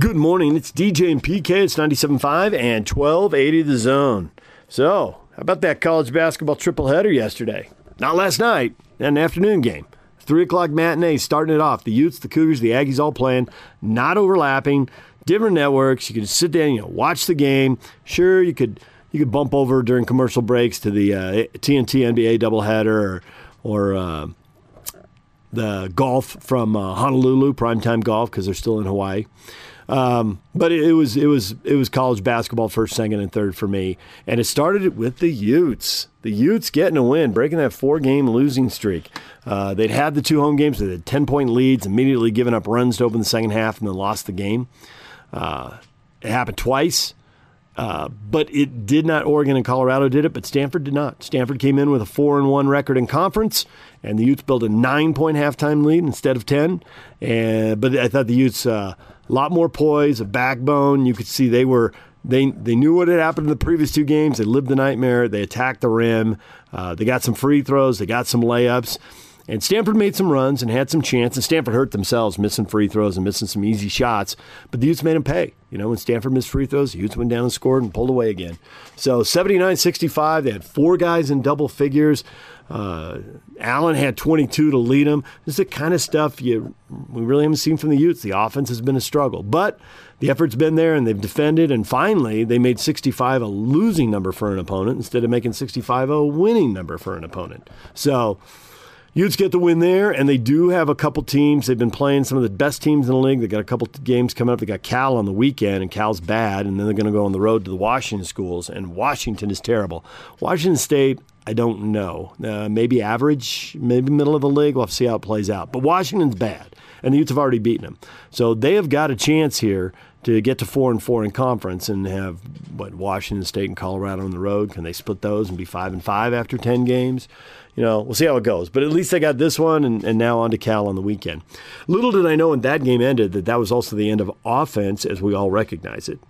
Good morning. It's DJ and PK. It's 97.5 and 1280 the zone. So, how about that college basketball triple header yesterday? Not last night, an afternoon game. Three o'clock matinee starting it off. The Utes, the Cougars, the Aggies all playing, not overlapping, different networks. You could sit down, you know, watch the game. Sure, you could you could bump over during commercial breaks to the uh, TNT NBA doubleheader or or uh, the golf from uh, Honolulu, primetime golf because they're still in Hawaii. Um, but it, it, was it was it was college basketball first, second, and third for me, and it started with the Utes. The Utes getting a win, breaking that four-game losing streak. Uh, they'd had the two home games, they had ten-point leads, immediately giving up runs to open the second half, and then lost the game. Uh, it happened twice. Uh, but it did not. Oregon and Colorado did it, but Stanford did not. Stanford came in with a four and one record in conference, and the Utes built a nine point halftime lead instead of ten. And but I thought the Utes uh, a lot more poise, a backbone. You could see they were they they knew what had happened in the previous two games. They lived the nightmare. They attacked the rim. Uh, they got some free throws. They got some layups. And Stanford made some runs and had some chance. And Stanford hurt themselves, missing free throws and missing some easy shots. But the Utes made them pay. You know, when Stanford missed free throws, the Utes went down and scored and pulled away again. So 79 65, they had four guys in double figures. Uh, Allen had 22 to lead them. This is the kind of stuff you we really haven't seen from the Utes. The offense has been a struggle, but the effort's been there, and they've defended. And finally, they made 65 a losing number for an opponent instead of making 65 a winning number for an opponent. So. Utes get the win there, and they do have a couple teams. They've been playing some of the best teams in the league. They got a couple games coming up. They got Cal on the weekend, and Cal's bad, and then they're going to go on the road to the Washington schools, and Washington is terrible. Washington State, I don't know. Uh, maybe average, maybe middle of the league. We'll have to see how it plays out. But Washington's bad, and the Utes have already beaten them. So they have got a chance here to get to four and four in conference and have what Washington State and Colorado on the road. Can they split those and be five and five after ten games? You know, we'll see how it goes. But at least they got this one, and, and now on to Cal on the weekend. Little did I know when that game ended that that was also the end of offense as we all recognize it.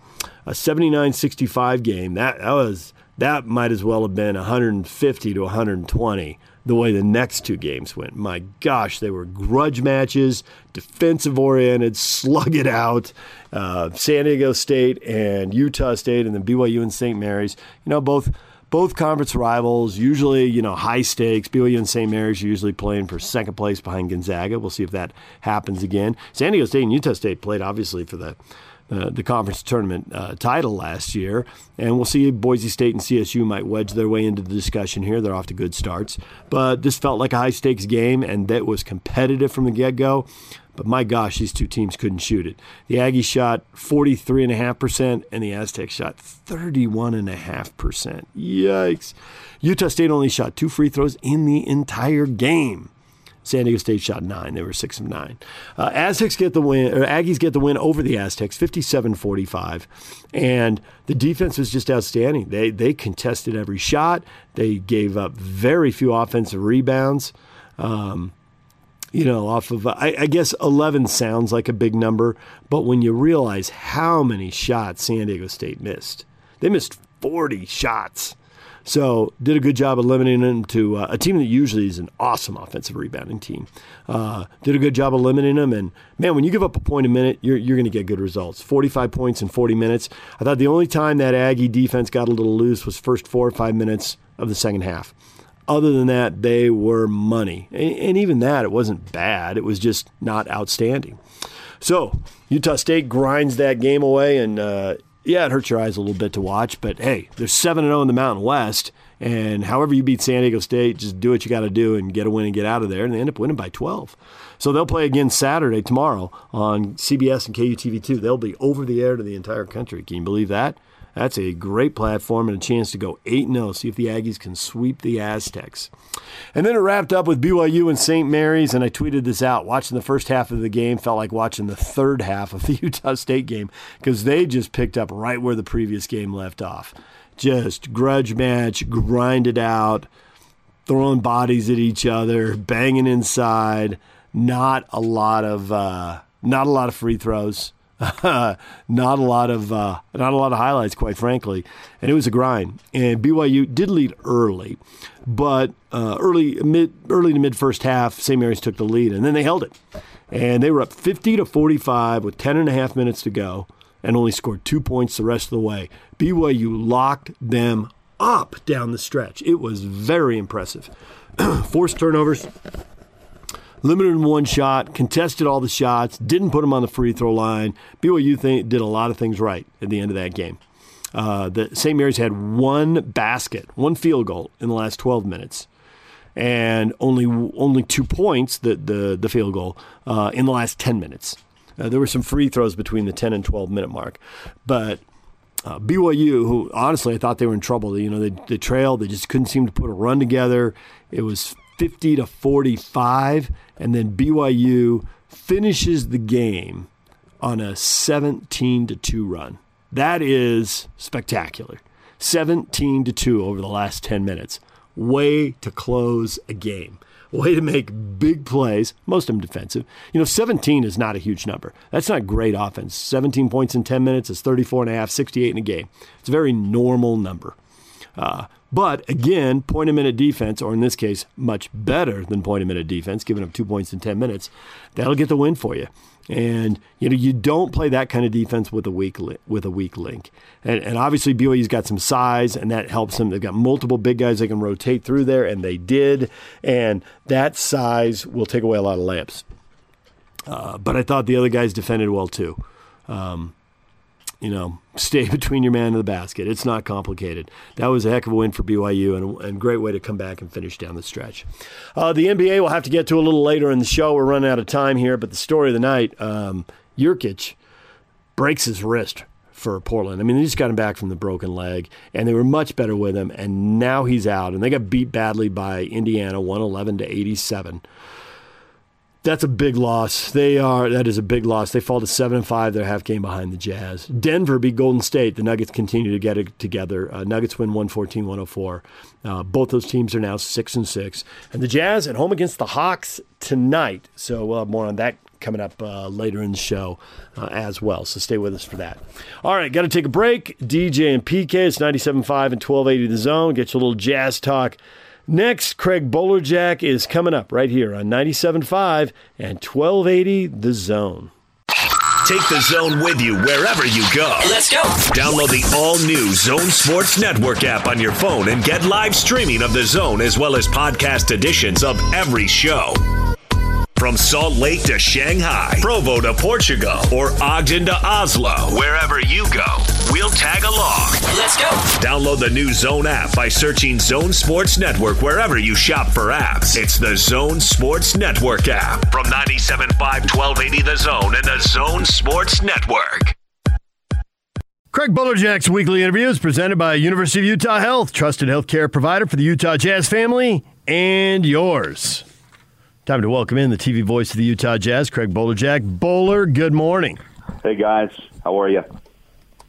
A 79-65 game. That that was that might as well have been 150 to 120 the way the next two games went. My gosh, they were grudge matches, defensive oriented, slug it out. Uh, San Diego State and Utah State, and then BYU and St. Mary's. You know, both both conference rivals. Usually, you know, high stakes. BYU and St. Mary's are usually playing for second place behind Gonzaga. We'll see if that happens again. San Diego State and Utah State played obviously for the uh, the conference tournament uh, title last year. And we'll see Boise State and CSU might wedge their way into the discussion here. They're off to good starts. But this felt like a high stakes game, and that was competitive from the get go. But my gosh, these two teams couldn't shoot it. The Aggies shot 43.5%, and the Aztecs shot 31.5%. Yikes. Utah State only shot two free throws in the entire game. San Diego State shot nine. They were six of nine. Uh, Aztecs get the win, or Aggies get the win over the Aztecs, 57-45. And the defense was just outstanding. They they contested every shot. They gave up very few offensive rebounds. Um, you know, off of, I, I, guess 11 sounds like a big number, but when you realize how many shots San Diego State missed, they missed 40 shots. So did a good job of limiting them to uh, a team that usually is an awesome offensive rebounding team. Uh, did a good job of limiting them, and man, when you give up a point a minute, you're you're going to get good results. 45 points in 40 minutes. I thought the only time that Aggie defense got a little loose was first four or five minutes of the second half. Other than that, they were money, and, and even that it wasn't bad. It was just not outstanding. So Utah State grinds that game away, and uh, yeah, it hurts your eyes a little bit to watch, but hey, there's 7 0 in the Mountain West. And however you beat San Diego State, just do what you got to do and get a win and get out of there. And they end up winning by 12. So they'll play again Saturday, tomorrow, on CBS and KUTV2. They'll be over the air to the entire country. Can you believe that? That's a great platform and a chance to go 8 0, see if the Aggies can sweep the Aztecs. And then it wrapped up with BYU and St. Mary's, and I tweeted this out. Watching the first half of the game felt like watching the third half of the Utah State game because they just picked up right where the previous game left off. Just grudge match, grinded out, throwing bodies at each other, banging inside. Not a lot of uh, not a lot of free throws not a lot of uh, not a lot of highlights, quite frankly, and it was a grind. And BYU did lead early, but uh, early mid early to mid first half, St. Mary's took the lead, and then they held it. and they were up 50 to 45 with 10 and a half minutes to go and only scored two points the rest of the way. BYU locked them up down the stretch. It was very impressive. Forced turnovers, limited in one shot, contested all the shots, didn't put them on the free throw line. BYU th- did a lot of things right at the end of that game. Uh, the St. Mary's had one basket, one field goal in the last 12 minutes, and only only two points, the the, the field goal, uh, in the last 10 minutes. Uh, there were some free throws between the 10 and 12 minute mark, but uh, BYU, who honestly I thought they were in trouble. You know, they, they trailed. They just couldn't seem to put a run together. It was 50 to 45, and then BYU finishes the game on a 17 to 2 run. That is spectacular. 17 to 2 over the last 10 minutes. Way to close a game way to make big plays, most of them defensive. You know, 17 is not a huge number. That's not great offense. 17 points in 10 minutes is 34 and a half, 68 in a game. It's a very normal number. Uh, but again, point a minute defense, or in this case, much better than point a minute defense, giving up two points in 10 minutes, that'll get the win for you. And you know you don't play that kind of defense with a weak li- with a weak link. And, and obviously BYU's got some size, and that helps them. They've got multiple big guys they can rotate through there, and they did. And that size will take away a lot of layups. Uh, but I thought the other guys defended well too. Um, you know, stay between your man and the basket. It's not complicated. That was a heck of a win for BYU and, a great way to come back and finish down the stretch. Uh, the NBA we'll have to get to a little later in the show. We're running out of time here, but the story of the night um, Nurkic breaks his wrist for Portland. I mean, they just got him back from the broken leg, and they were much better with him, and now he's out. And they got beat badly by Indiana, 111 to 87 that's a big loss. They are that is a big loss. They fall to seven and five. They're half game behind the Jazz. Denver beat Golden State. The Nuggets continue to get it together. Uh, Nuggets win 114-104. Uh, both those teams are now six and six. And the Jazz at home against the Hawks tonight. So we'll have more on that coming up uh, later in the show uh, as well. So stay with us for that. All right, got to take a break. DJ and PK. It's 97.5 and 1280 The Zone. Get you a little jazz talk Next, Craig Bolerjack is coming up right here on 97.5 and 1280 The Zone. Take the zone with you wherever you go. Let's go. Download the all new Zone Sports Network app on your phone and get live streaming of the zone as well as podcast editions of every show. From Salt Lake to Shanghai, Provo to Portugal, or Ogden to Oslo, wherever you go, we'll tag along. Let's go. Download the new Zone app by searching Zone Sports Network wherever you shop for apps. It's the Zone Sports Network app from 97.5 1280 The Zone and the Zone Sports Network. Craig Bolerjack's weekly interview is presented by University of Utah Health, trusted healthcare provider for the Utah Jazz family and yours. Time to welcome in the TV voice of the Utah Jazz, Craig Bolerjack. Bowler, good morning. Hey guys, how are you?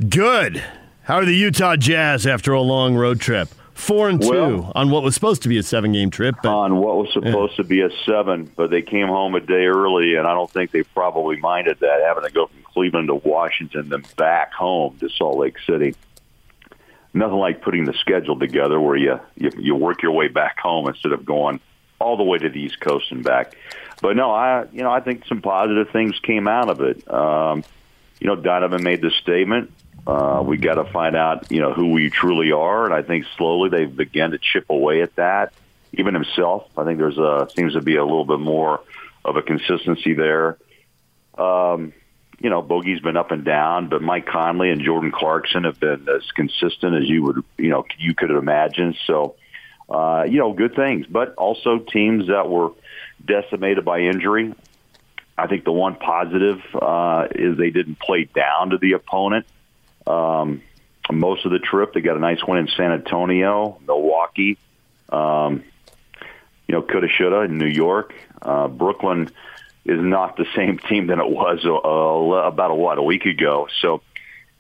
Good. How are the Utah Jazz after a long road trip? Four and two Well- on what was supposed to be a seven-game trip, but On what was supposed to be a seven, but they came home a day early, and I don't think they probably minded that having to go from Cleveland to Washington, then back home to Salt Lake City. Nothing like putting the schedule together where you you, you work your way back home instead of going all the way to the East Coast and back. But no, I you know I think some positive things came out of it. Um, you know, Donovan made the statement. Uh, we got to find out, you know, who we truly are, and I think slowly they've begun to chip away at that. Even himself, I think there's a seems to be a little bit more of a consistency there. Um, you know, Bogey's been up and down, but Mike Conley and Jordan Clarkson have been as consistent as you would, you know, you could imagine. So, uh, you know, good things, but also teams that were decimated by injury. I think the one positive uh, is they didn't play down to the opponent. Um, most of the trip, they got a nice win in San Antonio, Milwaukee. Um, you know, coulda, shoulda in New York. Uh, Brooklyn is not the same team than it was uh, about a what a week ago. So,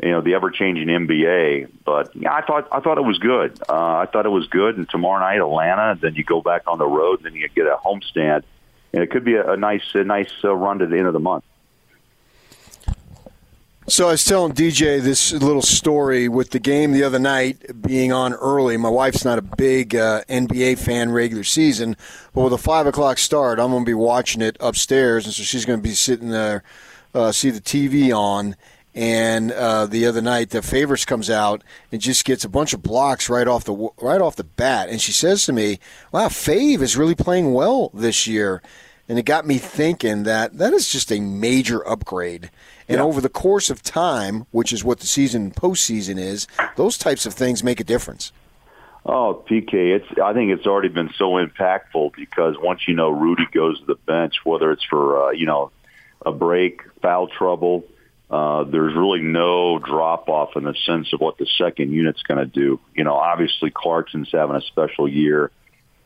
you know, the ever-changing NBA. But yeah, I thought I thought it was good. Uh, I thought it was good. And tomorrow night, Atlanta. Then you go back on the road, then you get a homestand, and it could be a, a nice a nice uh, run to the end of the month. So I was telling DJ this little story with the game the other night being on early. My wife's not a big uh, NBA fan regular season, but with a five o'clock start, I'm going to be watching it upstairs, and so she's going to be sitting there, uh, see the TV on. And uh, the other night, the favorites comes out and just gets a bunch of blocks right off the right off the bat, and she says to me, "Wow, Fave is really playing well this year." And it got me thinking that that is just a major upgrade. And yeah. over the course of time, which is what the season postseason is, those types of things make a difference. Oh, PK, it's I think it's already been so impactful because once you know Rudy goes to the bench, whether it's for uh, you know a break, foul trouble, uh, there's really no drop off in the sense of what the second unit's going to do. You know, obviously Clarkson's having a special year.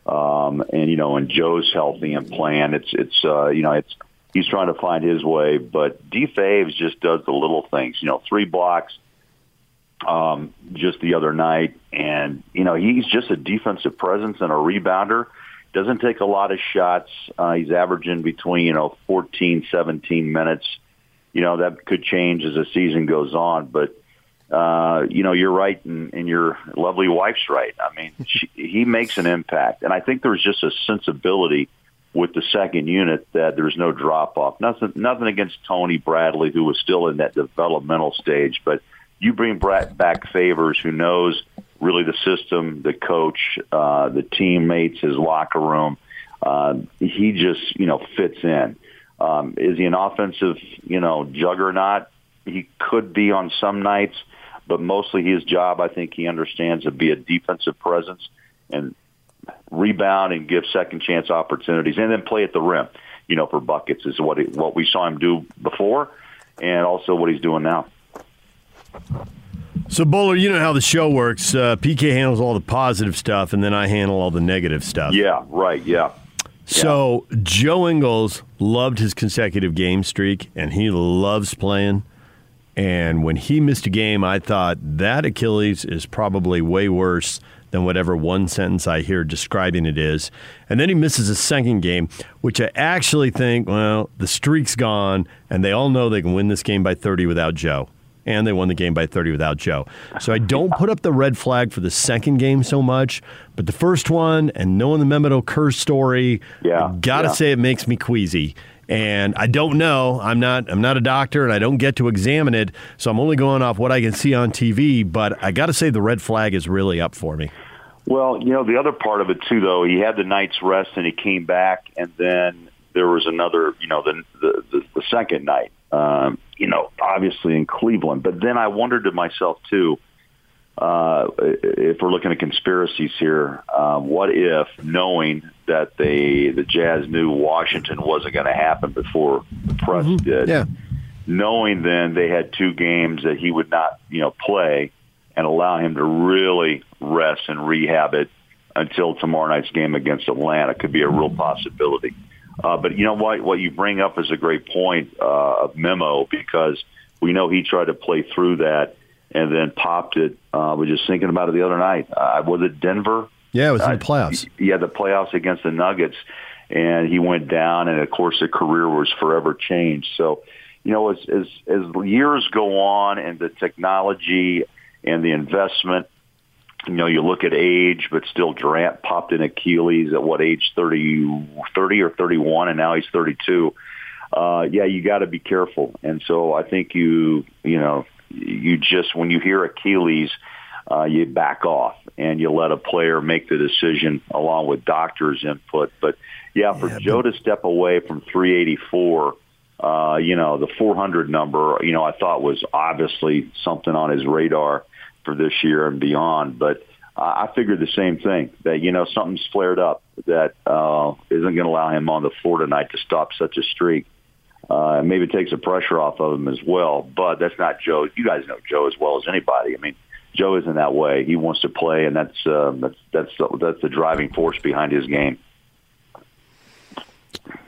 Um, and you know, and Joe's healthy and playing. It's it's uh, you know it's he's trying to find his way. But D Faves just does the little things. You know, three blocks um, just the other night, and you know he's just a defensive presence and a rebounder. Doesn't take a lot of shots. Uh, he's averaging between you know 14, 17 minutes. You know that could change as the season goes on, but uh, you know, you're right, and, and your lovely wife's right. I mean, she, he makes an impact, and I think there's just a sensibility with the second unit that there's no drop off. Nothing, nothing against Tony Bradley, who was still in that developmental stage, but you bring Brett back Favors, who knows really the system, the coach, uh, the teammates, his locker room. Uh, he just, you know, fits in. Um, is he an offensive, you know, juggernaut? He could be on some nights but mostly his job, I think he understands to be a defensive presence and rebound and give second chance opportunities, and then play at the rim. You know, for buckets is what it, what we saw him do before, and also what he's doing now. So, Bowler, you know how the show works. Uh, PK handles all the positive stuff, and then I handle all the negative stuff. Yeah, right. Yeah. So. Joe Ingles loved his consecutive game streak, and he loves playing. And when he missed a game, I thought that Achilles is probably way worse than whatever one sentence I hear describing it is. And then he misses a second game, which I actually think, well, the streak's gone, and they all know they can win this game by 30 without Joe. And they won the game by 30 without Joe. So I don't put up the red flag for the second game so much, but the first one and knowing the Mehmet Okur's story, yeah, gotta yeah. say it makes me queasy and I don't know. I'm not. I'm not a doctor, and I don't get to examine it. So I'm only going off what I can see on TV. But I got to say, the red flag is really up for me. Well, you know, the other part of it too, though, he had the night's rest, and he came back, and then there was another. You know, the the, the, the second night. Um, you know, obviously in Cleveland. But then I wondered to myself too uh, if we're looking at conspiracies here, um, what if knowing that they the Jazz knew Washington wasn't going to happen before the press mm-hmm. did, yeah. knowing then they had two games that he would not you know play and allow him to really rest and rehab it until tomorrow night's game against Atlanta could be a real possibility. Uh, but you know what? What you bring up is a great point uh, of Memo because we know he tried to play through that and then popped it. Uh, was just thinking about it the other night. Uh, was it Denver? Yeah, it was in the uh, playoffs. Yeah, the playoffs against the Nuggets, and he went down, and of course, the career was forever changed. So, you know, as as as years go on, and the technology and the investment, you know, you look at age, but still Durant popped in Achilles at what age 30, 30 or 31, and now he's 32. Uh, yeah, you got to be careful. And so I think you, you know, you just when you hear Achilles, uh, you back off and you let a player make the decision along with doctors' input. But yeah, for yeah, Joe but- to step away from 384. Uh, you know, the 400 number, you know, I thought was obviously something on his radar for this year and beyond. But uh, I figured the same thing that, you know, something's flared up that uh, isn't going to allow him on the floor tonight to stop such a streak. Uh, and maybe it takes the pressure off of him as well. But that's not Joe. You guys know Joe as well as anybody. I mean, Joe isn't that way. He wants to play, and that's uh, that's that's the, that's the driving force behind his game.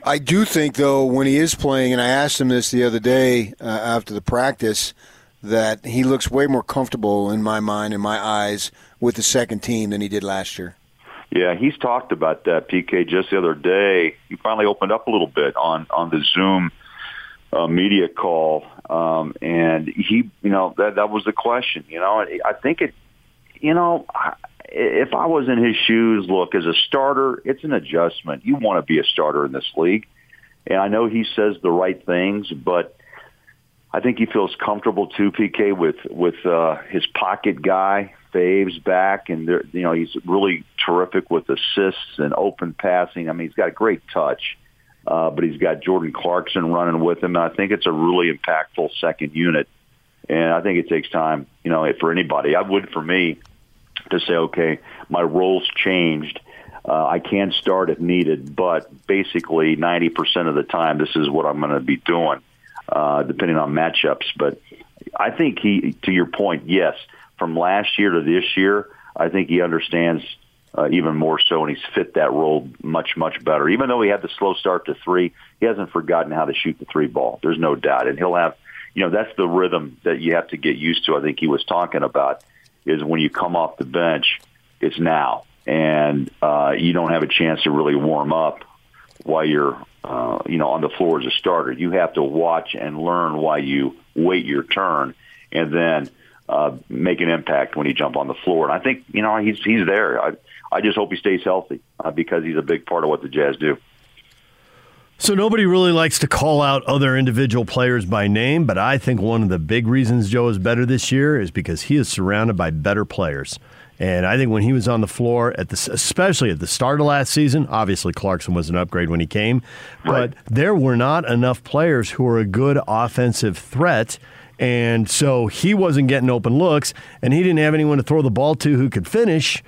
I do think, though, when he is playing, and I asked him this the other day uh, after the practice, that he looks way more comfortable in my mind, in my eyes, with the second team than he did last year. Yeah, he's talked about that PK just the other day. He finally opened up a little bit on on the Zoom uh, media call, um, and he, you know, that that was the question. You know, I think it, you know, if I was in his shoes, look, as a starter, it's an adjustment. You want to be a starter in this league, and I know he says the right things, but I think he feels comfortable too, PK, with with uh, his pocket guy Faves back, and you know he's really terrific with assists and open passing. I mean, he's got a great touch, uh, but he's got Jordan Clarkson running with him. And I think it's a really impactful second unit, and I think it takes time. You know, for anybody, I would for me to say, okay, my role's changed. Uh, I can start if needed, but basically 90% of the time, this is what I'm going to be doing, uh, depending on matchups. But I think he, to your point, yes, from last year to this year, I think he understands uh, even more so, and he's fit that role much, much better. Even though he had the slow start to three, he hasn't forgotten how to shoot the three ball. There's no doubt, and he'll have, you know, that's the rhythm that you have to get used to. I think he was talking about is when you come off the bench, it's now, and uh, you don't have a chance to really warm up while you're, uh, you know, on the floor as a starter. You have to watch and learn why you wait your turn, and then uh, make an impact when you jump on the floor. And I think you know he's he's there. I I just hope he stays healthy uh, because he's a big part of what the Jazz do. So nobody really likes to call out other individual players by name, but I think one of the big reasons Joe is better this year is because he is surrounded by better players. And I think when he was on the floor, at the, especially at the start of last season, obviously Clarkson was an upgrade when he came, but there were not enough players who were a good offensive threat and so he wasn't getting open looks, and he didn't have anyone to throw the ball to who could finish.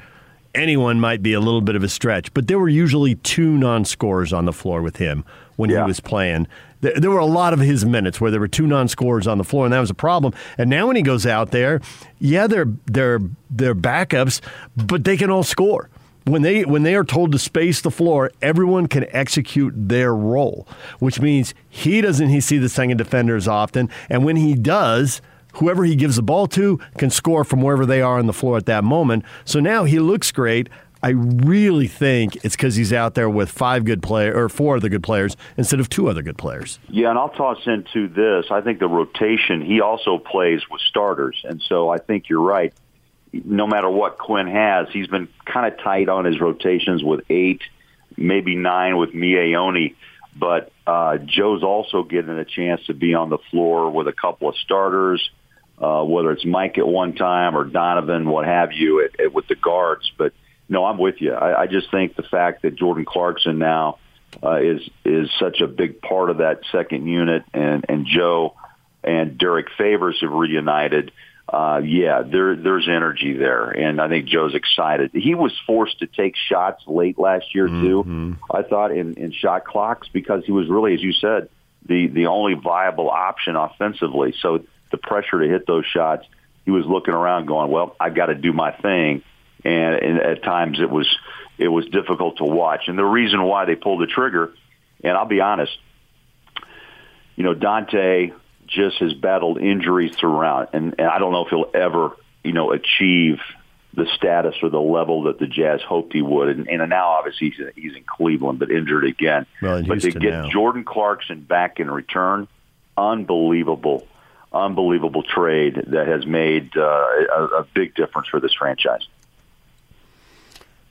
Anyone might be a little bit of a stretch, but there were usually two non scorers on the floor with him when yeah. he was playing. There were a lot of his minutes where there were two non scorers on the floor, and that was a problem. And now when he goes out there, yeah, they're, they're, they're backups, but they can all score when they when they are told to space the floor, everyone can execute their role, which means he doesn't he see the second defender as often, and when he does, whoever he gives the ball to can score from wherever they are on the floor at that moment. So now he looks great. I really think it's because he's out there with five good players or four other good players instead of two other good players. Yeah, and I'll toss into this. I think the rotation. He also plays with starters, and so I think you're right no matter what Quin has, he's been kind of tight on his rotations with eight, maybe nine with Miye Oni. But uh, Joe's also getting a chance to be on the floor with a couple of starters, uh, whether it's Mike at one time or Donovan, what have you, at, at, with the guards. But no, I'm with you. I, I just think the fact that Jordan Clarkson now uh, is is such a big part of that second unit, and and Joe and Derrick Favors have reunited uh, yeah, there there's energy there, and I think Joe's excited. He was forced to take shots late last year too. Mm-hmm. I thought in in shot clocks because he was really, as you said, the the only viable option offensively. So the pressure to hit those shots, he was looking around, going, "Well, I've got to do my thing," and, and at times it was it was difficult to watch. And the reason why they pulled the trigger, and I'll be honest, you know, Dante just has battled injuries throughout, and, and I don't know if he'll ever, you know, achieve the status or the level that the Jazz hoped he would. And, and now, obviously, he's, he's in Cleveland, but injured again. Well, but to get now. Jordan Clarkson back in return, unbelievable, unbelievable trade that has made uh, a, a big difference for this franchise.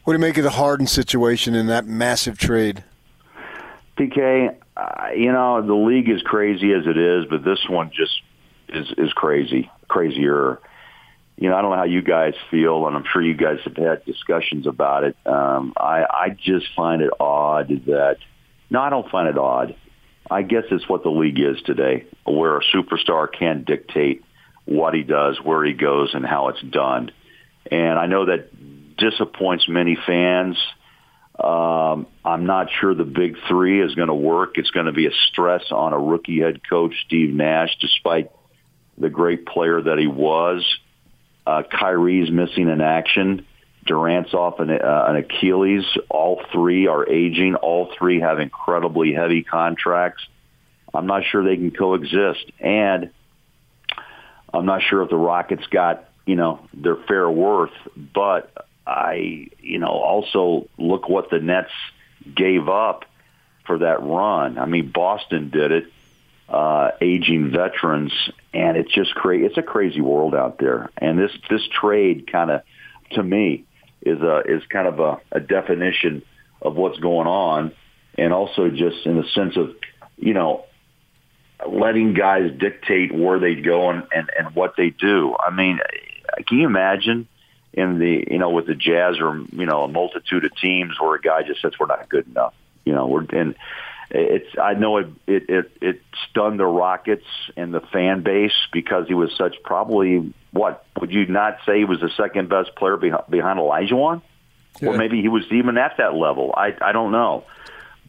What do you make of the Harden situation in that massive trade? PK, uh, you know, the league is crazy as it is, but this one just is is crazy, crazier. You know, I don't know how you guys feel, and I'm sure you guys have had discussions about it. Um, I I just find it odd that. No, I don't find it odd. I guess it's what the league is today, where a superstar can dictate what he does, where he goes, and how it's done. And I know that disappoints many fans um, I'm not sure the big three is going to work. It's going to be a stress on a rookie head coach, Steve Nash, despite the great player that he was. Uh, Kyrie's missing in action. Durant's off an, uh, an Achilles. All three are aging. All three have incredibly heavy contracts. I'm not sure they can coexist. And I'm not sure if the Rockets got, you know, their fair worth, but I, you know, also look what the Nets gave up for that run. I mean, Boston did it. uh, aging veterans, and it's just crazy. It's a crazy world out there, and this this trade kind of, to me, is a is kind of a, a definition of what's going on, and also just in the sense of, you know, letting guys dictate where they go and, and, and what they do. I mean, can you imagine in the you know with the Jazz or you know a multitude of teams where a guy just says we're not good enough. You know, we're and it's I know it it it, it stunned the Rockets and the fan base because he was such probably what would you not say he was the second best player behind, behind Olajuwon? Yeah. Or maybe he was even at that level. I I don't know.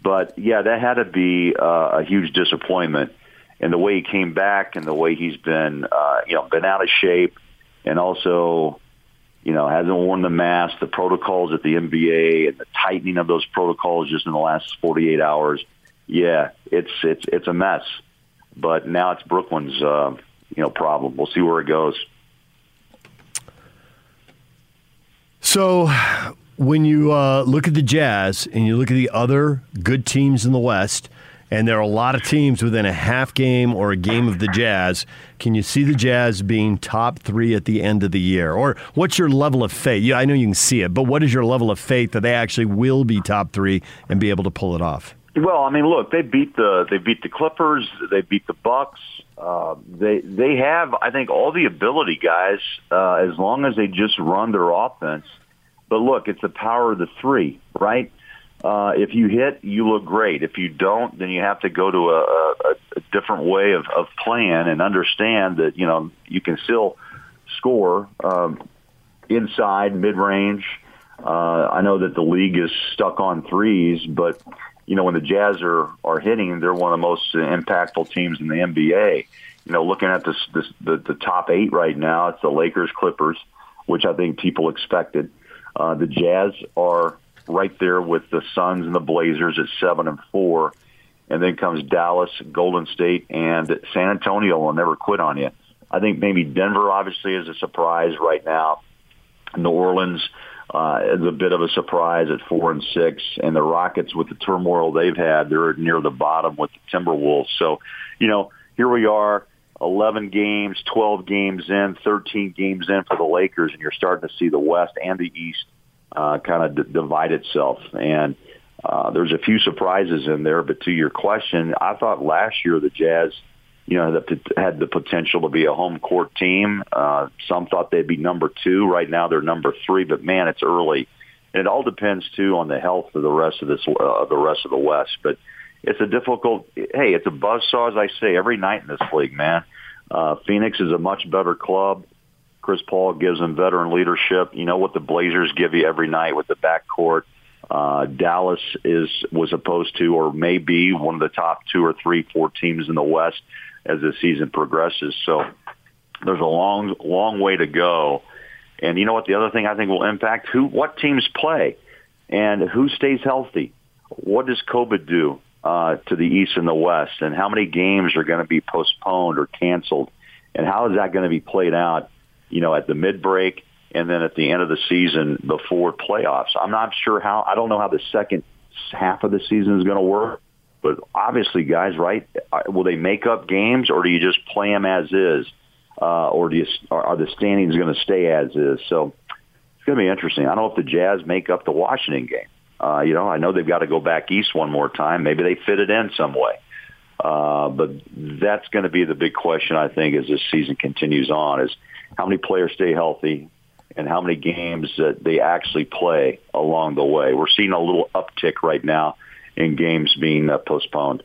But yeah, that had to be uh, a huge disappointment. And the way he came back, and the way he's been, uh, you know, been out of shape, and also you know, hasn't worn the mask, the protocols at the NBA and the tightening of those protocols just in the last 48 hours. Yeah, it's it's it's a mess. But now it's Brooklyn's uh, you know problem. We'll see where it goes. So, when you uh, look at the Jazz and you look at the other good teams in the West, and there are a lot of teams within a half game or a game of the Jazz. Can you see the Jazz being top three at the end of the year? Or what's your level of faith? Yeah, I know you can see it, but what is your level of faith that they actually will be top three and be able to pull it off? Well, I mean, look, they beat the they beat the Clippers, they beat the Bucks. Uh, they they have, I think, all the ability, guys, uh, as long as they just run their offense. But look, it's the power of the three, right? Uh, if you hit, you look great. If you don't, then you have to go to a, a, a different way of, of playing and understand that you know you can still score um, inside, mid range. Uh, I know that the league is stuck on threes, but you know when the Jazz are are hitting, they're one of the most impactful teams in the NBA. You know, looking at this, this the, the top eight right now, it's the Lakers, Clippers, which I think people expected. Uh, the Jazz are right there with the Suns and the Blazers at seven and four, and then comes Dallas, Golden State, and San Antonio will never quit on you. I think maybe Denver obviously is a surprise right now. New Orleans uh, is a bit of a surprise at four and six, and the Rockets with the turmoil they've had, they're near the bottom with the Timberwolves. So, you know, here we are. 11 games, 12 games in, 13 games in for the Lakers, and you're starting to see the West and the East uh, kind of d- divide itself. And uh, there's a few surprises in there. But to your question, I thought last year the Jazz, you know, had the potential to be a home court team. Uh, some thought they'd be number two. Right now they're number three. But man, it's early, and it all depends too on the health of the rest of this, uh, the rest of the West. But it's a difficult. Hey, it's a buzzsaw, as I say, every night in this league, man. Uh, Phoenix is a much better club. Chris Paul gives them veteran leadership. You know what the Blazers give you every night with the backcourt. Uh, Dallas is was supposed to or may be one of the top two or three, four teams in the West as the season progresses. So there's a long, long way to go. And you know what? The other thing I think will impact who, what teams play, and who stays healthy. What does COVID do uh, to the East and the West, and how many games are going to be postponed or canceled, and how is that going to be played out you know, at the mid break and then at the end of the season before playoffs. I'm not sure how. I don't know how the second half of the season is going to work. But obviously, guys, right? Uh, will they make up games, or do you just play them as is, uh, or do you are the standings going to stay as is? So it's going to be interesting. I don't know if the Jazz make up the Washington game. Uh, you know, I know they've got to go back east one more time. Maybe they fit it in some way. Uh, but that's going to be the big question, I think, as this season continues on. Is how many players stay healthy, and how many games that they actually play along the way. We're seeing a little uptick right now in games being uh, postponed.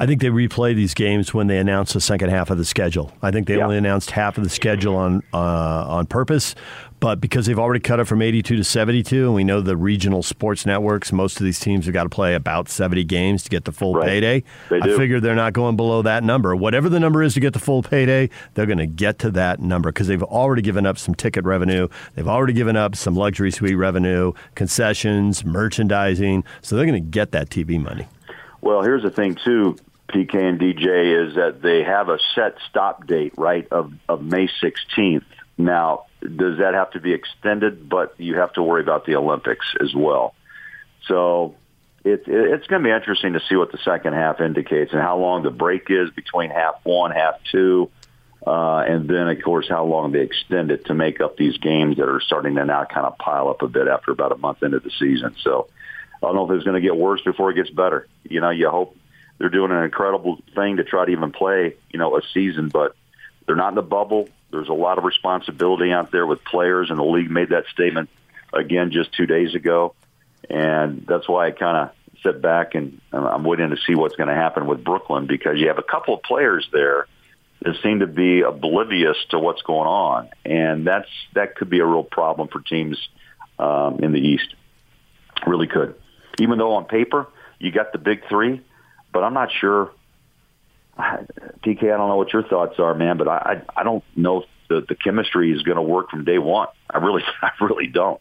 I think they replay these games when they announce the second half of the schedule. I think they yeah. only announced half of the schedule on uh, on purpose, but because they've already cut it from 82 to 72, and we know the regional sports networks, most of these teams have got to play about 70 games to get the full right. payday. They do. I figure they're not going below that number. Whatever the number is to get the full payday, they're going to get to that number because they've already given up some ticket revenue. They've already given up some luxury suite revenue, concessions, merchandising. So they're going to get that TV money. Well, here's the thing, too. PK and DJ is that they have a set stop date, right, of, of May 16th. Now, does that have to be extended? But you have to worry about the Olympics as well. So it's it's going to be interesting to see what the second half indicates and how long the break is between half one, half two, uh, and then of course how long they extend it to make up these games that are starting to now kind of pile up a bit after about a month into the season. So I don't know if it's going to get worse before it gets better. You know, you hope they're doing an incredible thing to try to even play, you know, a season, but they're not in the bubble. There's a lot of responsibility out there with players, and the league made that statement again just two days ago, and that's why I kind of sit back and I'm waiting to see what's going to happen with Brooklyn because you have a couple of players there that seem to be oblivious to what's going on, and that's that could be a real problem for teams um, in the East. Really could, even though on paper you got the big three, but I'm not sure. PK, I don't know what your thoughts are, man, but I I, I don't know if the the chemistry is going to work from day one. I really I really don't.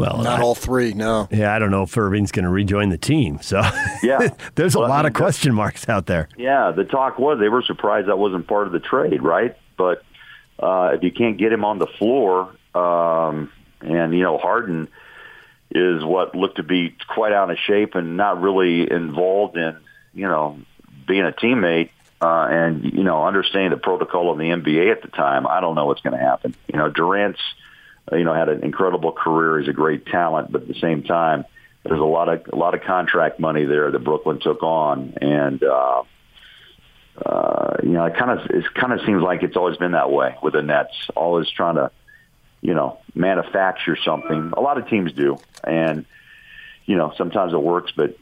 Well, not I, all three, no. Yeah, I don't know if Irving's going to rejoin the team. So yeah, there's well, a lot I mean, of question marks out there. Yeah, the talk was they were surprised that wasn't part of the trade, right? But uh, if you can't get him on the floor, um, and you know Harden is what looked to be quite out of shape and not really involved in you know being a teammate uh, and you know understanding the protocol of the NBA at the time. I don't know what's going to happen. You know Durant's you know, had an incredible career. He's a great talent, but at the same time, there's a lot of a lot of contract money there that Brooklyn took on, and uh, uh, you know, it kind of it kind of seems like it's always been that way with the Nets, always trying to, you know, manufacture something. A lot of teams do, and you know, sometimes it works, but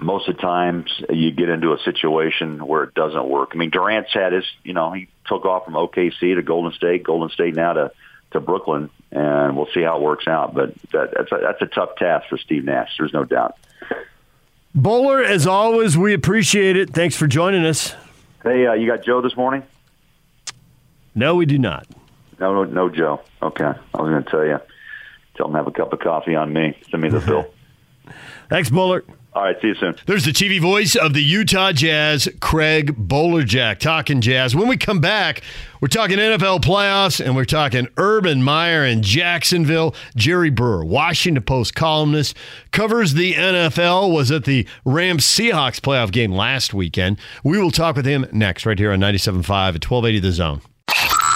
most of the times you get into a situation where it doesn't work. I mean, Durant's had his, you know, he took off from OKC to Golden State, Golden State now to to Brooklyn, and we'll see how it works out. But that, that's a, that's a tough task for Steve Nash. There's no doubt. Bowler, as always, we appreciate it. Thanks for joining us. Hey, uh, you got Joe this morning? No, we do not. No, no, no Joe. Okay, I was going to tell you. Tell him have a cup of coffee on me. Send me the bill. Thanks, Bowler. All right, see you soon. There's the TV voice of the Utah Jazz, Craig Bolerjack, talking Jazz. When we come back, we're talking NFL playoffs and we're talking Urban Meyer in Jacksonville. Jerry Brewer, Washington Post columnist, covers the NFL, was at the Rams Seahawks playoff game last weekend. We will talk with him next, right here on 97.5 at 1280 The Zone.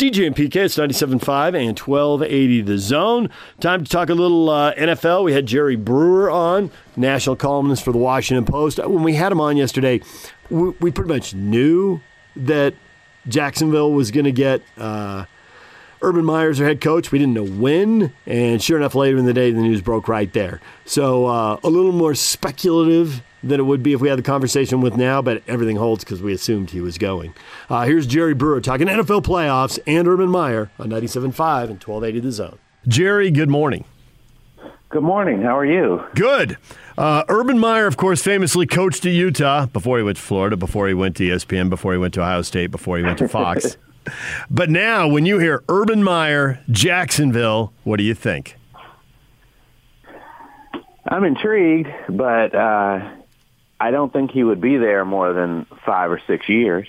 DJ and PK, it's 97.5 and 1280 The Zone. Time to talk a little uh, NFL. We had Jerry Brewer on, national columnist for the Washington Post. When we had him on yesterday, we, we pretty much knew that Jacksonville was going to get uh, Urban Meyer's their head coach. We didn't know when, and sure enough, later in the day, the news broke right there. So uh, a little more speculative than it would be if we had the conversation with now, but everything holds because we assumed he was going. Uh, here's Jerry Brewer talking NFL playoffs and Urban Meyer on 97.5 and 1280 The Zone. Jerry, good morning. Good morning. How are you? Good. Uh, Urban Meyer, of course, famously coached at Utah before he went to Florida, before he went to ESPN, before he went to Ohio State, before he went to Fox. but now, when you hear Urban Meyer, Jacksonville, what do you think? I'm intrigued, but uh, I don't think he would be there more than five or six years.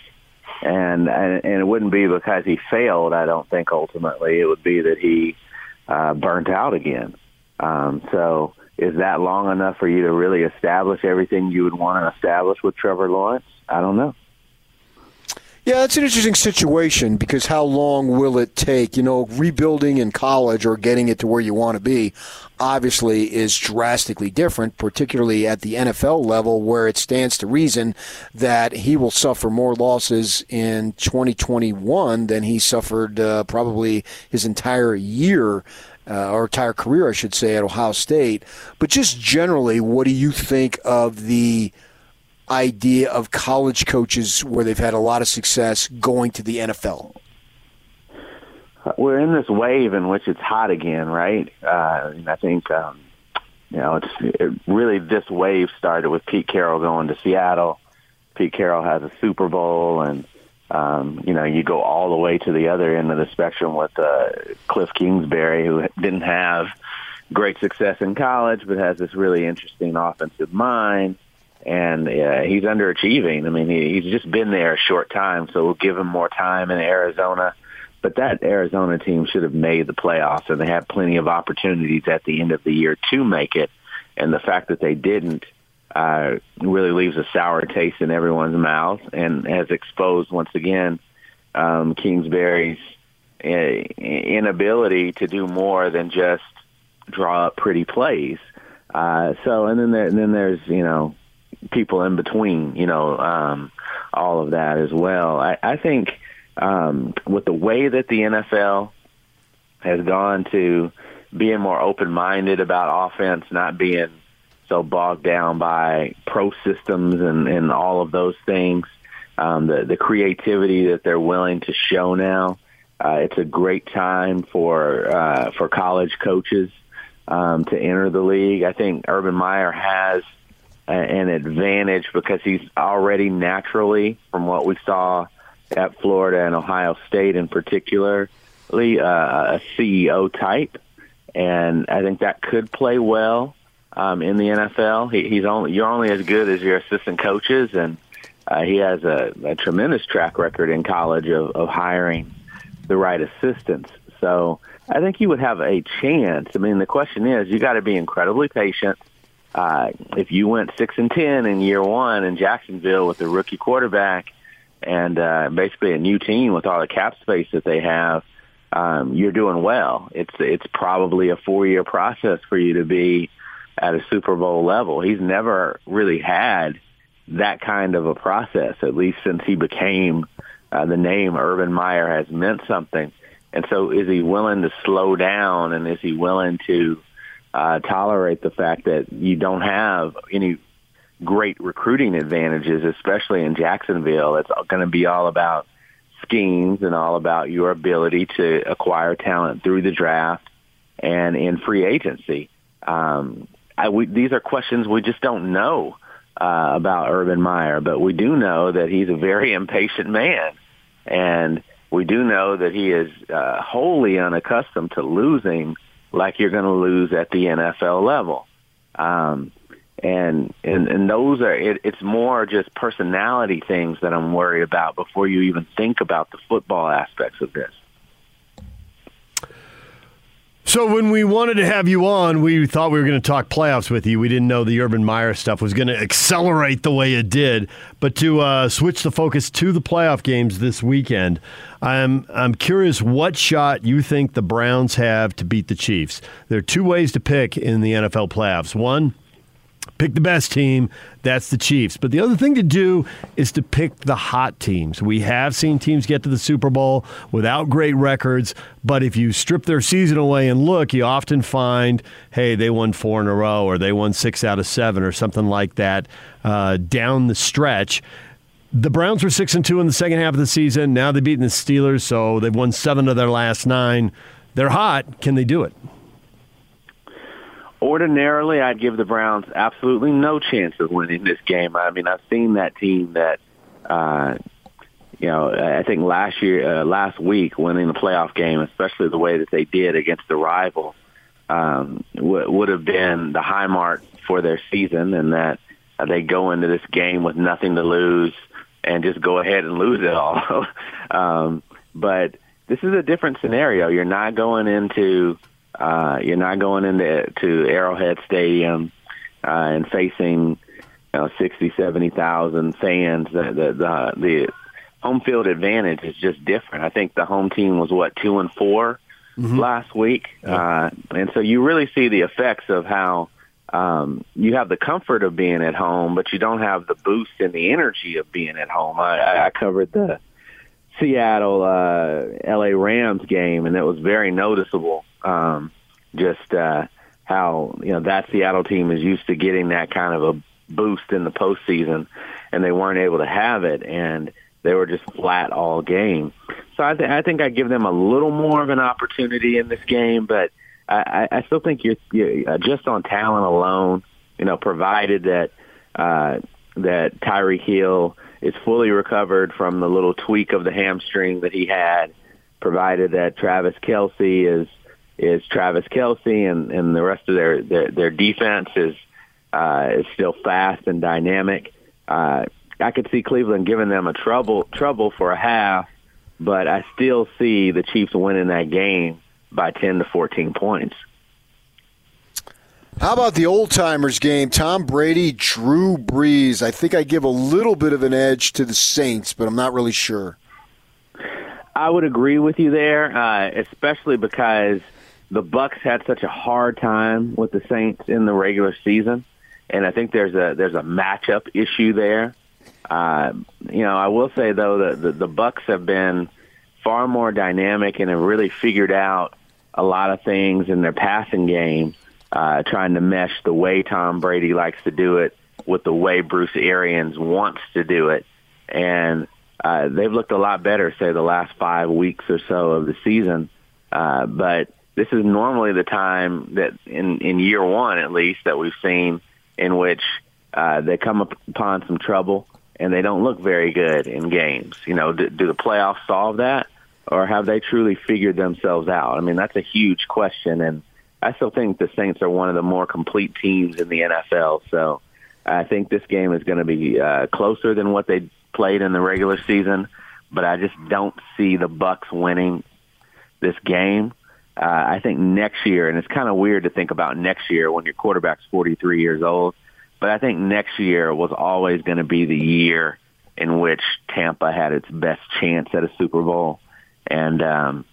And, and and it wouldn't be because he failed. I don't think ultimately it would be that he uh, burnt out again. Um, so is that long enough for you to really establish everything you would want to establish with Trevor Lawrence? I don't know. Yeah, that's an interesting situation because how long will it take? You know, rebuilding in college or getting it to where you want to be obviously is drastically different, particularly at the NFL level, where it stands to reason that he will suffer more losses in 2021 than he suffered uh, probably his entire year. Uh, or entire career, I should say, at Ohio State. But just generally, what do you think of the idea of college coaches where they've had a lot of success going to the NFL? we're in this wave in which it's hot again, right? Uh, and I think um, you know it's it really this wave started with Pete Carroll going to Seattle. Pete Carroll has a Super Bowl, and um, you know you go all the way to the other end of the spectrum with uh, Cliff Kingsbury, who didn't have great success in college, but has this really interesting offensive mind. And uh, he's underachieving. I mean, he, he's just been there a short time, so we'll give him more time in Arizona but that Arizona team should have made the playoffs, and they had plenty of opportunities at the end of the year to make it. And the fact that they didn't uh, really leaves a sour taste in everyone's mouth, and has exposed once again um, Kingsbury's uh, inability to do more than just draw up pretty plays. Uh, so, and then there, and then there's you know people in between, you know, um, all of that as well. I, I think um, with the way that the NFL has gone to being more open-minded about offense, not being so bogged down by pro systems and, and all of those things, um, the, the creativity that they're willing to show now. Uh, it's a great time for uh, for college coaches um, to enter the league. I think Urban Meyer has an advantage because he's already naturally, from what we saw at Florida and Ohio State in particular, uh, a CEO type, and I think that could play well um, in the NFL. He, he's only you're only as good as your assistant coaches, and uh, he has a, a tremendous track record in college of, of hiring the right assistants. So I think he would have a chance. I mean, the question is, you got to be incredibly patient. Uh, if you went six and ten in year one in Jacksonville with a rookie quarterback and uh, basically a new team with all the cap space that they have, um, you're doing well. It's it's probably a four year process for you to be at a Super Bowl level. He's never really had that kind of a process, at least since he became uh, the name Urban Meyer has meant something. And so, is he willing to slow down, and is he willing to uh, tolerate the fact that you don't have any great recruiting advantages, especially in Jacksonville. It's going to be all about schemes and all about your ability to acquire talent through the draft and in free agency. Um, I, we, these are questions we just don't know uh, about Urban Meyer, but we do know that he's a very impatient man, and we do know that he is uh, wholly unaccustomed to losing like you're going to lose at the NFL level. Um, and and and those are it, it's more just personality things that I'm worried about before you even think about the football aspects of this. So when we wanted to have you on, we thought we were going to talk playoffs with you. We didn't know the Urban Meyer stuff was going to accelerate the way it did. But to uh, switch the focus to the playoff games this weekend, I'm I'm curious what shot you think the Browns have to beat the Chiefs. There are two ways to pick in the NFL playoffs. One pick the best team. That's the Chiefs. But the other thing to do is to pick the hot teams. We have seen teams get to the Super Bowl without great records, but if you strip their season away and look, you often find, hey, they won four in a row or they won six out of seven or something like that uh, down the stretch. The Browns were six and two in the second half of the season. Now they've beaten the Steelers, so they've won seven of their last nine. They're hot. Can they do it? Ordinarily I'd give the Browns absolutely no chance of winning this game. I mean, I've seen that team that, uh, you know, I think last year, uh, last week, winning the playoff game, especially the way that they did against the rival, um, w- would have been the high mark for their season, and that uh, they go into this game with nothing to lose and just go ahead and lose it all. um, but this is a different scenario. You're not going into you're not going into to Arrowhead Stadium uh, and facing you know, 60, 70,000 fans. The, the, the, the home field advantage is just different. I think the home team was, what, two and 4 mm-hmm. last week? Yeah. Uh, and so you really see the effects of how um, you have the comfort of being at home, but you don't have the boost and the energy of being at home. I, I covered the Seattle uh, LA Rams game, and it was very noticeable. Um, just uh, how you know that Seattle team is used to getting that kind of a boost in the postseason, and they weren't able to have it, and they were just flat all game. So I, th- I think I give them a little more of an opportunity in this game, but I, I still think you're, you're uh, just on talent alone. You know, provided that uh, that Tyreek Hill is fully recovered from the little tweak of the hamstring that he had, provided that Travis Kelce is is Travis Kelce, and, and the rest of their, their, their defense is uh, is still fast and dynamic. Uh, I could see Cleveland giving them a trouble trouble for a half, but I still see the Chiefs winning that game by 10 to 14 points. How about the old timers game? Tom Brady, Drew Brees. I think I give a little bit of an edge to the Saints, but I'm not really sure. I would agree with you there, uh, especially because the Bucks had such a hard time with the Saints in the regular season, and I think there's a there's a matchup issue there. Uh, you know, I will say though that the, the Bucks have been far more dynamic and have really figured out a lot of things in their passing game, uh, trying to mesh the way Tom Brady likes to do it with the way Bruce Arians wants to do it, and uh, they've looked a lot better, say the last five weeks or so of the season. Uh, but this is normally the time that in in year one at least that we've seen in which uh, they come upon some trouble and they don't look very good in games. You know, do, do the playoffs solve that, or have they truly figured themselves out? I mean, that's a huge question, and I still think the Saints are one of the more complete teams in the NFL. So I think this game is going to be uh, closer than what they played in the regular season, but I just don't see the Bucks winning this game. Uh, I think next year, and it's kind of weird to think about next year when your quarterback's 43 years old, but I think next year was always going to be the year in which Tampa had its best chance at a Super Bowl, and um,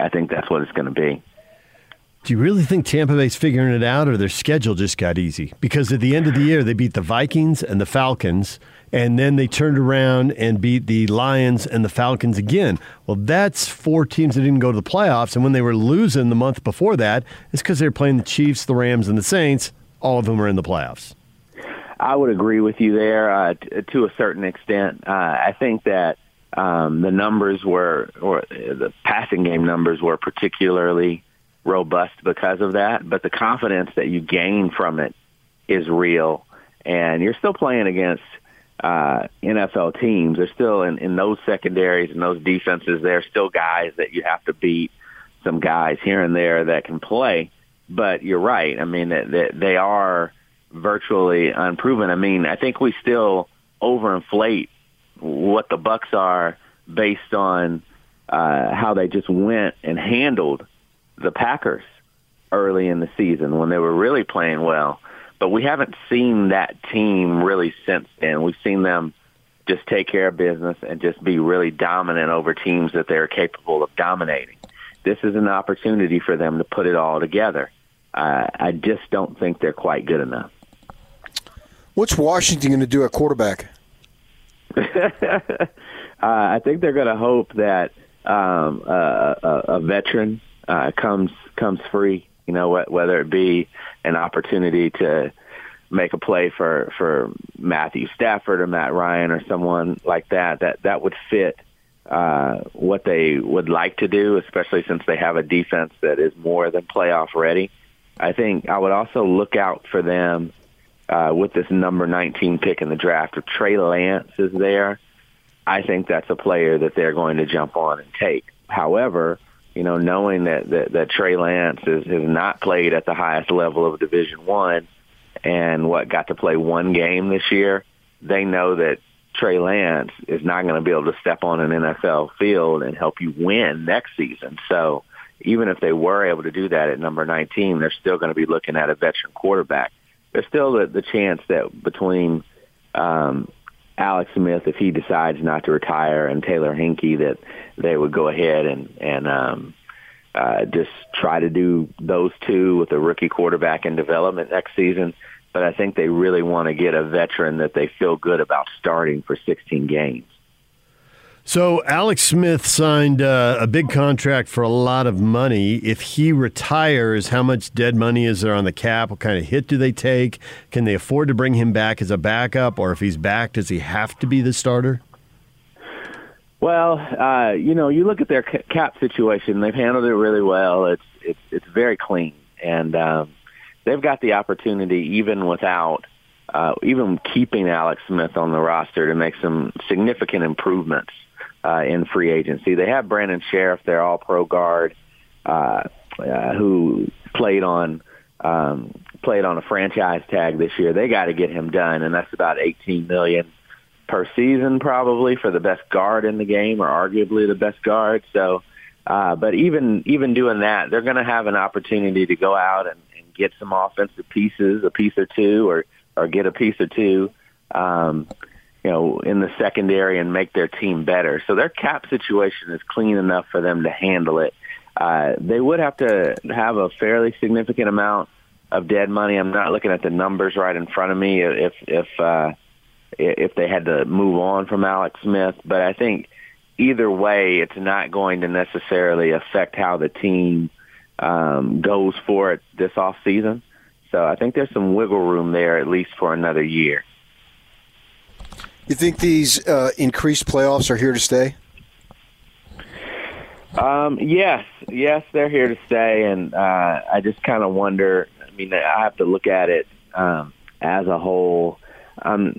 I think that's what it's going to be. Do you really think Tampa Bay's figuring it out, or their schedule just got easy? Because at the end of the year, they beat the Vikings and the Falcons, and then they turned around and beat the Lions and the Falcons again. Well, that's four teams that didn't go to the playoffs, and when they were losing the month before that, it's because they were playing the Chiefs, the Rams, and the Saints. All of them are in the playoffs. I would agree with you there uh, t- to a certain extent. Uh, I think that um, the numbers were, or the passing game numbers were particularly robust because of that, but the confidence that you gain from it is real. And you're still playing against uh, NFL teams. There's still in, in those secondaries and those defenses, there are still guys that you have to beat, some guys here and there that can play. But you're right. I mean, that they are virtually unproven. I mean, I think we still overinflate what the Bucks are based on uh, how they just went and handled the Packers early in the season when they were really playing well. But we haven't seen that team really since then. We've seen them just take care of business and just be really dominant over teams that they're capable of dominating. This is an opportunity for them to put it all together. Uh, I just don't think they're quite good enough. What's Washington going to do at quarterback? uh, I think they're going to hope that um, a, a, a veteran uh, comes comes free. You know, whether it be an opportunity to make a play for for Matthew Stafford or Matt Ryan or someone like that, that that would fit uh, what they would like to do, especially since they have a defense that is more than playoff ready. I think I would also look out for them uh, with this number 19 pick in the draft. If Trey Lance is there, I think that's a player that they're going to jump on and take. However, you know, knowing that, that, that Trey Lance is, has not played at the highest level of Division One and what got to play one game this year, they know that Trey Lance is not going to be able to step on an NFL field and help you win next season. So even if they were able to do that at number 19, they're still going to be looking at a veteran quarterback. There's still the, the chance that between um, Alex Smith, if he decides not to retire, and Taylor Heinicke, that they would go ahead and and um, uh, just try to do those two with a rookie quarterback in development next season. But I think they really want to get a veteran that they feel good about starting for 16 games. So Alex Smith signed uh, a big contract for a lot of money. If he retires, how much dead money is there on the cap? What kind of hit do they take? Can they afford to bring him back as a backup, or if he's back, does he have to be the starter? Well, uh, you know, you look at their cap situation; they've handled it really well. It's it's it's very clean, and um, they've got the opportunity, even without, uh, even keeping Alex Smith on the roster, to make some significant improvements uh, in free agency. They have Brandon Scherff, their All-Pro guard, uh, uh, who played on um, played on a franchise tag this year. They got to get him done, and that's about eighteen million per season probably for the best guard in the game or arguably the best guard. So, uh, but even even doing that, they're going to have an opportunity to go out and, and get some offensive pieces, a piece or two, or or get a piece or two, um, you know, in the secondary and make their team better. So their cap situation is clean enough for them to handle it. Uh, they would have to have a fairly significant amount of dead money. I'm not looking at the numbers right in front of me. If if uh, if they had to move on from Alex Smith. But I think either way, it's not going to necessarily affect how the team um, goes for it this off season. So I think there's some wiggle room there at least for another year. You think these uh, increased playoffs are here to stay? Um, yes, yes, they're here to stay, and uh, I just kind of wonder. I mean, I have to look at it um, as a whole. I'm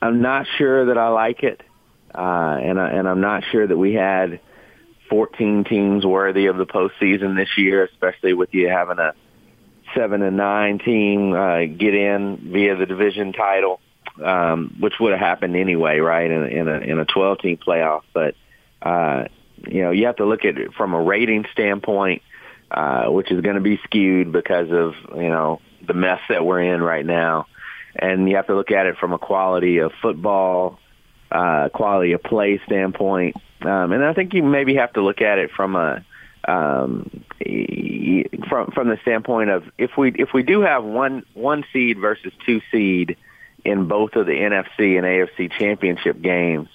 I'm not sure that I like it, uh, and I, and I'm not sure that we had 14 teams worthy of the postseason this year, especially with you having a seven and nine team uh, get in via the division title, um, which would have happened anyway, right? In, in a in a 12 team playoff, but uh, you know you have to look at it from a rating standpoint, uh, which is going to be skewed because of you know the mess that we're in right now and you have to look at it from a quality of football, uh, quality of play standpoint. Um, and I think you maybe have to look at it from a um, from from the standpoint of if we if we do have one one seed versus two seed in both of the NFC and AFC championship games,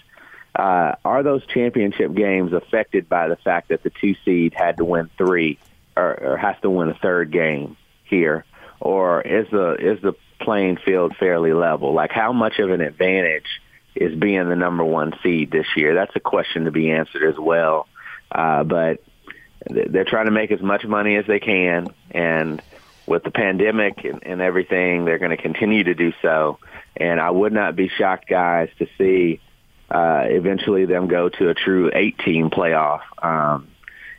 uh, are those championship games affected by the fact that the two seed had to win three or, or has to win a third game here, or is the is the playing field fairly level? Like how much of an advantage is being the number one seed this year? That's a question to be answered as well. Uh, but they're trying to make as much money as they can, and with the pandemic and, and everything, they're going to continue to do so. And I would not be shocked, guys, to see uh, eventually them go to a true eight-team playoff um,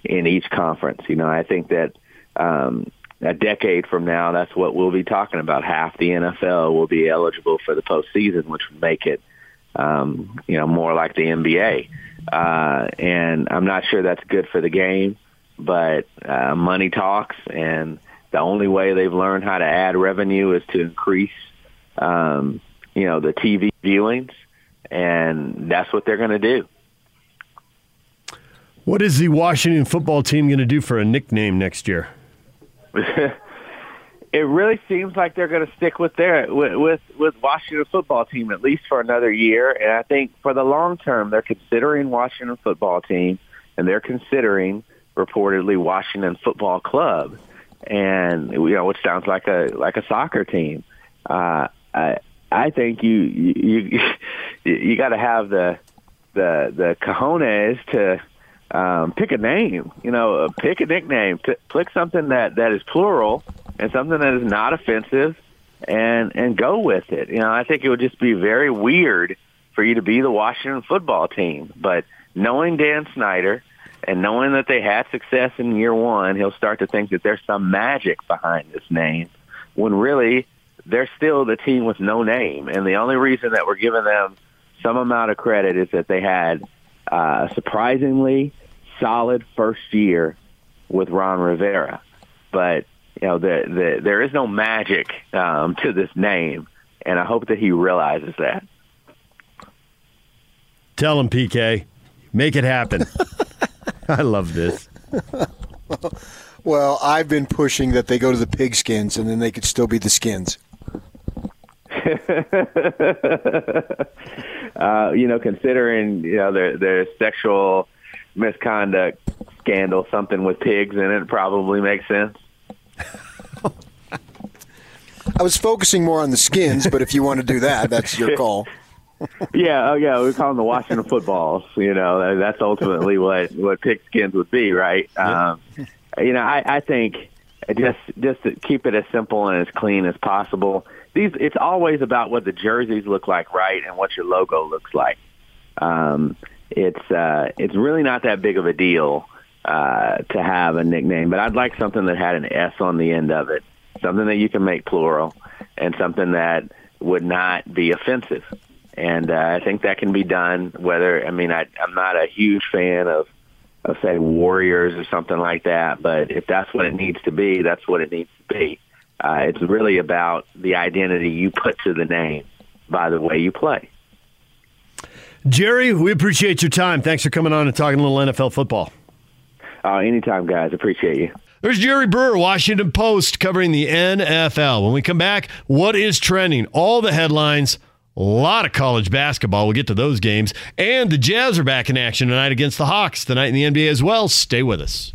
in each conference. You know, I think that um, a decade from now, that's what we'll be talking about. Half the NFL will be eligible for the postseason, which would make it, um, you know, more like the NBA. Uh, and I'm not sure that's good for the game, but uh, money talks, and the only way they've learned how to add revenue is to increase, um, you know, the TV viewings, and that's what they're going to do. What is the Washington football team going to do for a nickname next year? it really seems like they're going to stick with their with, with with Washington football team at least for another year. And I think for the long term, they're considering Washington football team, and they're considering reportedly Washington Football Club, and you know, which sounds like a like a soccer team. Uh, I I think you you you, you got to have the the the cojones to um, pick a name, you know, uh, pick a nickname, pick something that, that is plural and something that is not offensive and, and go with it. You know, I think it would just be very weird for you to be the Washington football team, but knowing Dan Snyder and knowing that they had success in year one, he'll start to think that there's some magic behind this name when really they're still the team with no name. And the only reason that we're giving them some amount of credit is that they had uh, surprisingly solid first year with Ron Rivera, but you know the, the, there is no magic um, to this name, and I hope that he realizes that. Tell him, PK, make it happen. I love this. well, I've been pushing that they go to the pigskins, and then they could still be the skins. uh, you know, considering you know their their sexual misconduct scandal, something with pigs in it probably makes sense. I was focusing more on the skins, but if you want to do that, that's your call. Yeah, oh yeah, we call them the Washington footballs. You know, that's ultimately what what pigskins would be, right? Um, you know, I, I think just just to keep it as simple and as clean as possible. These it's always about what the jerseys look like, right, and what your logo looks like. Um, it's uh, it's really not that big of a deal uh, to have a nickname, but I'd like something that had an S on the end of it, something that you can make plural, and something that would not be offensive. And uh, I think that can be done. Whether I mean, I, I'm not a huge fan of of say Warriors or something like that, but if that's what it needs to be, that's what it needs to be. Uh, it's really about the identity you put to the name by the way you play. Jerry, we appreciate your time. Thanks for coming on and talking a little NFL football. Uh, anytime, guys. Appreciate you. There's Jerry Brewer, Washington Post, covering the NFL. When we come back, what is trending? All the headlines. A lot of college basketball. We'll get to those games. And the Jazz are back in action tonight against the Hawks tonight in the NBA as well. Stay with us.